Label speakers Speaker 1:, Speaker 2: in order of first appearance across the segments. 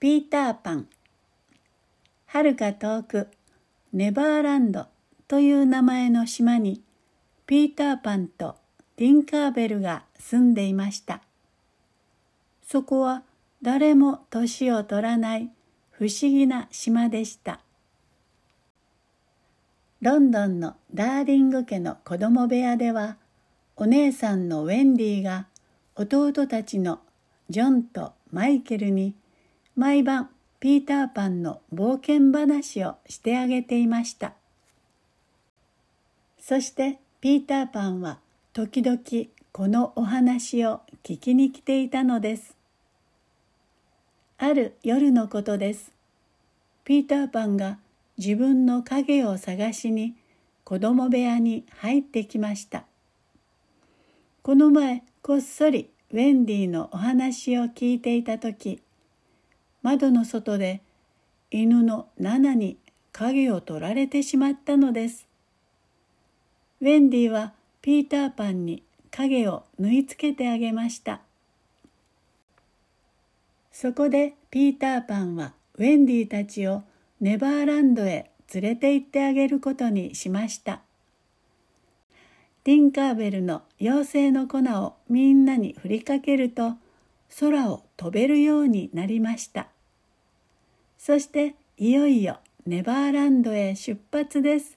Speaker 1: ピーターパン。はるか遠くネバーランドという名前の島にピーターパンとティンカーベルが住んでいました。そこは誰も年を取らない不思議な島でした。ロンドンのダーリング家の子供部屋ではお姉さんのウェンディが弟たちのジョンとマイケルに毎晩ピーターパンの冒険話をしてあげていました。そしてピーターパンは時々このお話を聞きに来ていたのです。ある夜のことです。ピーターパンが自分の影を探しに子供部屋に入ってきました。この前こっそりウェンディのお話を聞いていた時窓の外で犬のナナに影を取られてしまったのです。ウェンディはピーターパンに影を縫い付けてあげました。そこでピーターパンはウェンディたちをネバーランドへ連れて行ってあげることにしました。ティンカーベルの妖精の粉をみんなに振りかけると空を飛べるようになりました。そしていよいよネバーランドへ出発です。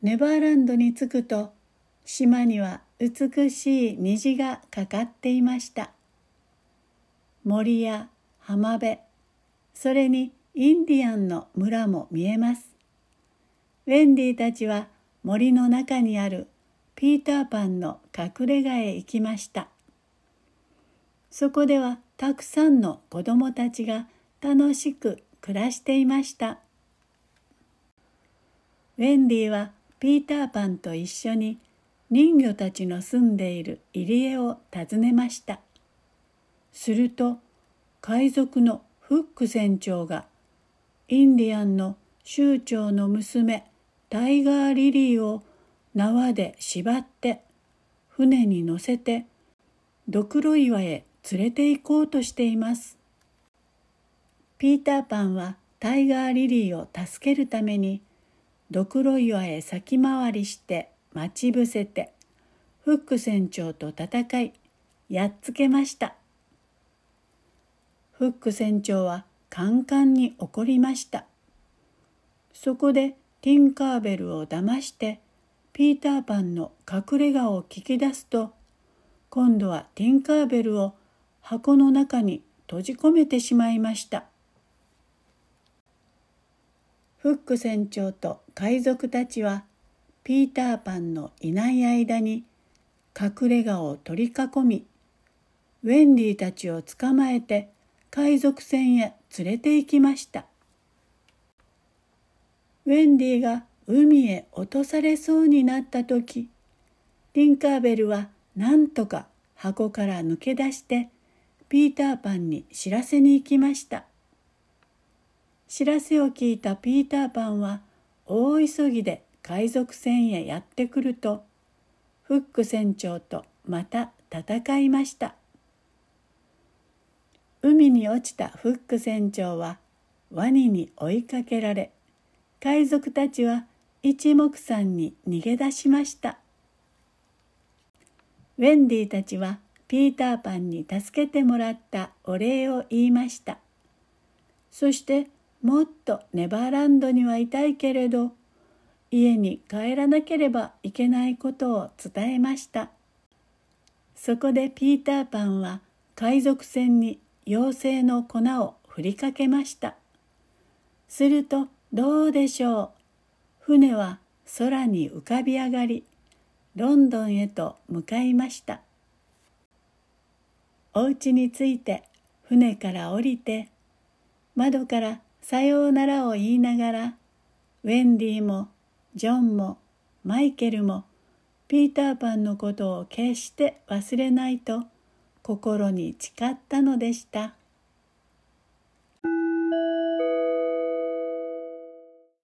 Speaker 1: ネバーランドに着くと島には美しい虹がかかっていました。森や浜辺それにインディアンの村も見えます。ウェンディたちは森の中にあるピーターパンの隠れ家へ行きました。そこではたくさんの子供たちが楽しく暮らしていました。ウェンディはピーターパンと一緒に人魚たちの住んでいる入り江を訪ねました。すると海賊のフック船長がインディアンの酋長の娘タイガー・リリーを縄で縛って船に乗せてドクロ岩へ連れて行こうとしています。ピーターパンはタイガーリリーを助けるためにドクロ岩へ先回りして待ち伏せてフック船長と戦いやっつけました。フック船長はカンカンに怒りました。そこでティンカーベルを騙してピーターパンの隠れ家を聞き出すと今度はティンカーベルを箱の中に閉じ込めてしまいました。フック船長と海賊たちはピーターパンのいない間に隠れ家を取り囲みウェンディたちを捕まえて海賊船へ連れて行きましたウェンディが海へ落とされそうになった時リンカーベルは何とか箱から抜け出してピーターパンに知らせに行きました。知らせを聞いたピーターパンは大急ぎで海賊船へやってくるとフック船長とまた戦いました。海に落ちたフック船長はワニに追いかけられ海賊たちは一目散に逃げ出しました。ウェンディたちはピーターパンに助けてもらったお礼を言いました。そしてもっとネバーランドにはいたいけれど家に帰らなければいけないことを伝えました。そこでピーターパンは海賊船に妖精の粉を振りかけました。するとどうでしょう。船は空に浮かび上がりロンドンへと向かいました。お家に着いて船から降りて窓からさようならを言いながらウェンディもジョンもマイケルもピーターパンのことを決して忘れないと心に誓ったのでした。